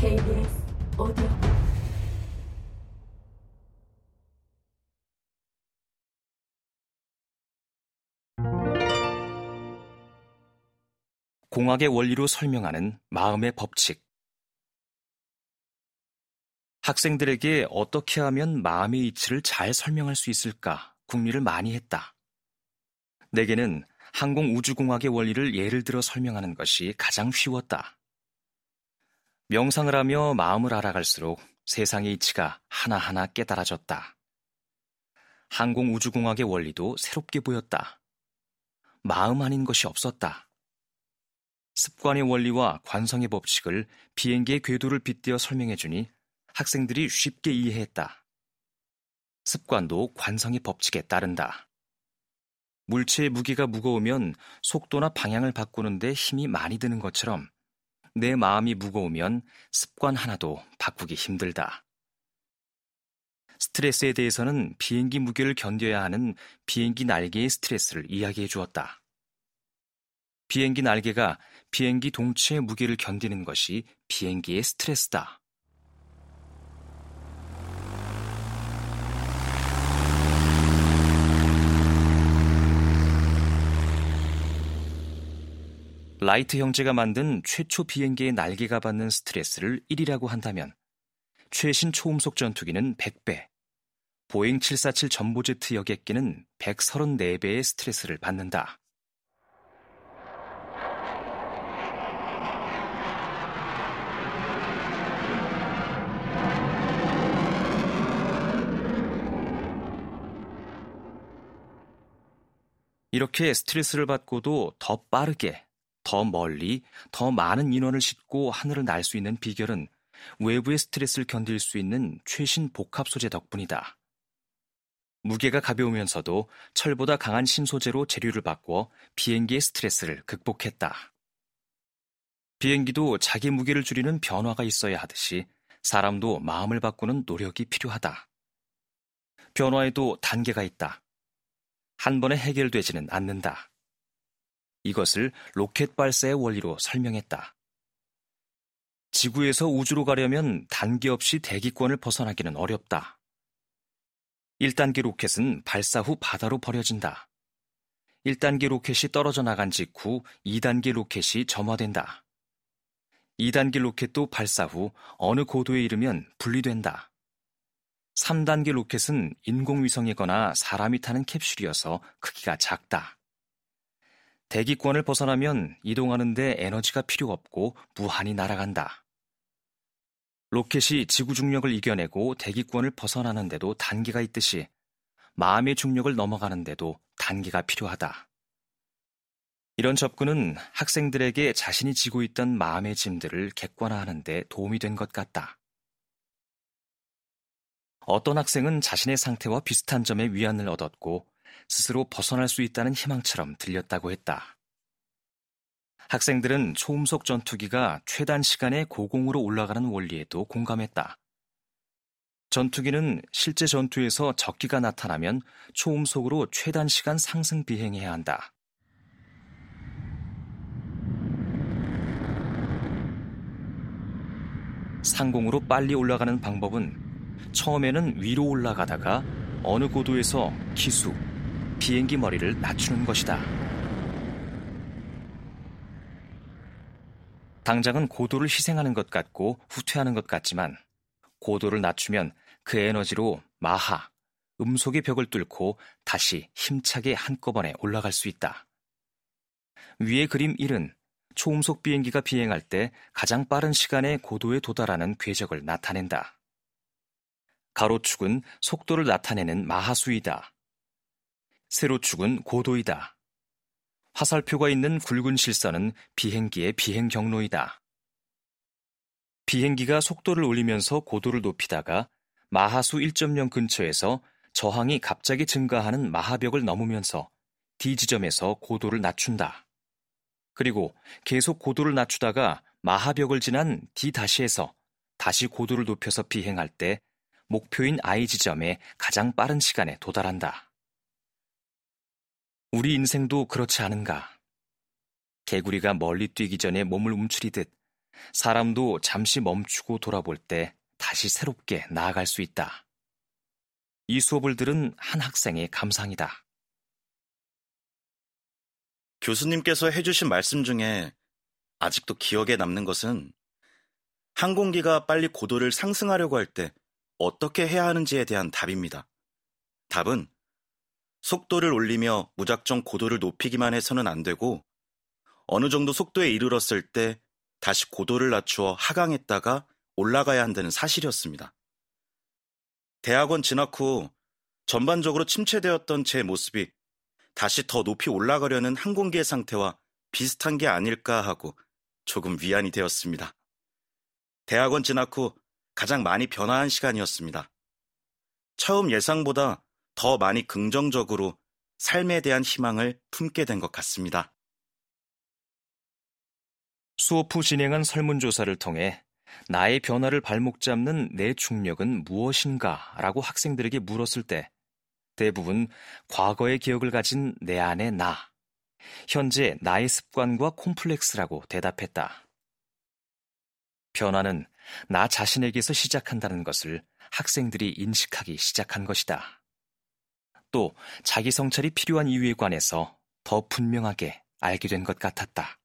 KBS 오디오 공학의 원리로 설명하는 마음의 법칙. 학생들에게 어떻게 하면 마음의 이치를 잘 설명할 수 있을까 궁리를 많이 했다. 내게는 항공우주공학의 원리를 예를 들어 설명하는 것이 가장 쉬웠다. 명상을 하며 마음을 알아갈수록 세상의 이치가 하나하나 깨달아졌다. 항공우주공학의 원리도 새롭게 보였다. 마음 아닌 것이 없었다. 습관의 원리와 관성의 법칙을 비행기의 궤도를 빗대어 설명해주니 학생들이 쉽게 이해했다. 습관도 관성의 법칙에 따른다. 물체의 무게가 무거우면 속도나 방향을 바꾸는데 힘이 많이 드는 것처럼 내 마음이 무거우면 습관 하나도 바꾸기 힘들다. 스트레스에 대해서는 비행기 무게를 견뎌야 하는 비행기 날개의 스트레스를 이야기해 주었다. 비행기 날개가 비행기 동체의 무게를 견디는 것이 비행기의 스트레스다. 라이트 형제가 만든 최초 비행기의 날개가 받는 스트레스를 1이라고 한다면 최신 초음속 전투기는 100배, 보잉 747 점보제트 여객기는 134배의 스트레스를 받는다. 이렇게 스트레스를 받고도 더 빠르게 더 멀리, 더 많은 인원을 싣고 하늘을 날 수 있는 비결은 외부의 스트레스를 견딜 수 있는 최신 복합 소재 덕분이다. 무게가 가벼우면서도 철보다 강한 신소재로 재료를 바꿔 비행기의 스트레스를 극복했다. 비행기도 자기 무게를 줄이는 변화가 있어야 하듯이 사람도 마음을 바꾸는 노력이 필요하다. 변화에도 단계가 있다. 한 번에 해결되지는 않는다. 이것을 로켓 발사의 원리로 설명했다. 지구에서 우주로 가려면 단계 없이 대기권을 벗어나기는 어렵다. 1단계 로켓은 발사 후 바다로 버려진다. 1단계 로켓이 떨어져 나간 직후 2단계 로켓이 점화된다. 2단계 로켓도 발사 후 어느 고도에 이르면 분리된다. 3단계 로켓은 인공위성이거나 사람이 타는 캡슐이어서 크기가 작다. 대기권을 벗어나면 이동하는데 에너지가 필요 없고 무한히 날아간다. 로켓이 지구 중력을 이겨내고 대기권을 벗어나는데도 단계가 있듯이 마음의 중력을 넘어가는데도 단계가 필요하다. 이런 접근은 학생들에게 자신이 지고 있던 마음의 짐들을 객관화하는데 도움이 된 것 같다. 어떤 학생은 자신의 상태와 비슷한 점에 위안을 얻었고 스스로 벗어날 수 있다는 희망처럼 들렸다고 했다. 학생들은 초음속 전투기가 최단 시간에 고공으로 올라가는 원리에도 공감했다. 전투기는 실제 전투에서 적기가 나타나면 초음속으로 최단 시간 상승 비행해야 한다. 상공으로 빨리 올라가는 방법은 처음에는 위로 올라가다가 어느 고도에서 기수, 비행기 머리를 낮추는 것이다. 당장은 고도를 희생하는 것 같고 후퇴하는 것 같지만 고도를 낮추면 그 에너지로 마하, 음속의 벽을 뚫고 다시 힘차게 한꺼번에 올라갈 수 있다. 위의 그림 1은 초음속 비행기가 비행할 때 가장 빠른 시간에 고도에 도달하는 궤적을 나타낸다. 가로축은 속도를 나타내는 마하수이다. 세로축은 고도이다. 화살표가 있는 굵은 실선은 비행기의 비행 경로이다. 비행기가 속도를 올리면서 고도를 높이다가 마하수 1.0 근처에서 저항이 갑자기 증가하는 마하벽을 넘으면서 D 지점에서 고도를 낮춘다. 그리고 계속 고도를 낮추다가 마하벽을 지난 D 다시에서 다시 고도를 높여서 비행할 때 목표인 I 지점에 가장 빠른 시간에 도달한다. 우리 인생도 그렇지 않은가? 개구리가 멀리 뛰기 전에 몸을 움츠리듯 사람도 잠시 멈추고 돌아볼 때 다시 새롭게 나아갈 수 있다. 이 수업을 들은 한 학생의 감상이다. 교수님께서 해주신 말씀 중에 아직도 기억에 남는 것은 항공기가 빨리 고도를 상승하려고 할 때 어떻게 해야 하는지에 대한 답입니다. 답은 속도를 올리며 무작정 고도를 높이기만 해서는 안 되고 어느 정도 속도에 이르렀을 때 다시 고도를 낮추어 하강했다가 올라가야 한다는 사실이었습니다. 대학원 진학 후 전반적으로 침체되었던 제 모습이 다시 더 높이 올라가려는 항공기의 상태와 비슷한 게 아닐까 하고 조금 위안이 되었습니다. 대학원 진학 후 가장 많이 변화한 시간이었습니다. 처음 예상보다 더 많이 긍정적으로 삶에 대한 희망을 품게 된 것 같습니다. 수업 후 진행한 설문조사를 통해 나의 변화를 발목 잡는 내 중력은 무엇인가? 라고 학생들에게 물었을 때 대부분 과거의 기억을 가진 내 안의 나, 현재 나의 습관과 콤플렉스라고 대답했다. 변화는 나 자신에게서 시작한다는 것을 학생들이 인식하기 시작한 것이다. 또 자기 성찰이 필요한 이유에 관해서 더 분명하게 알게 된 것 같았다.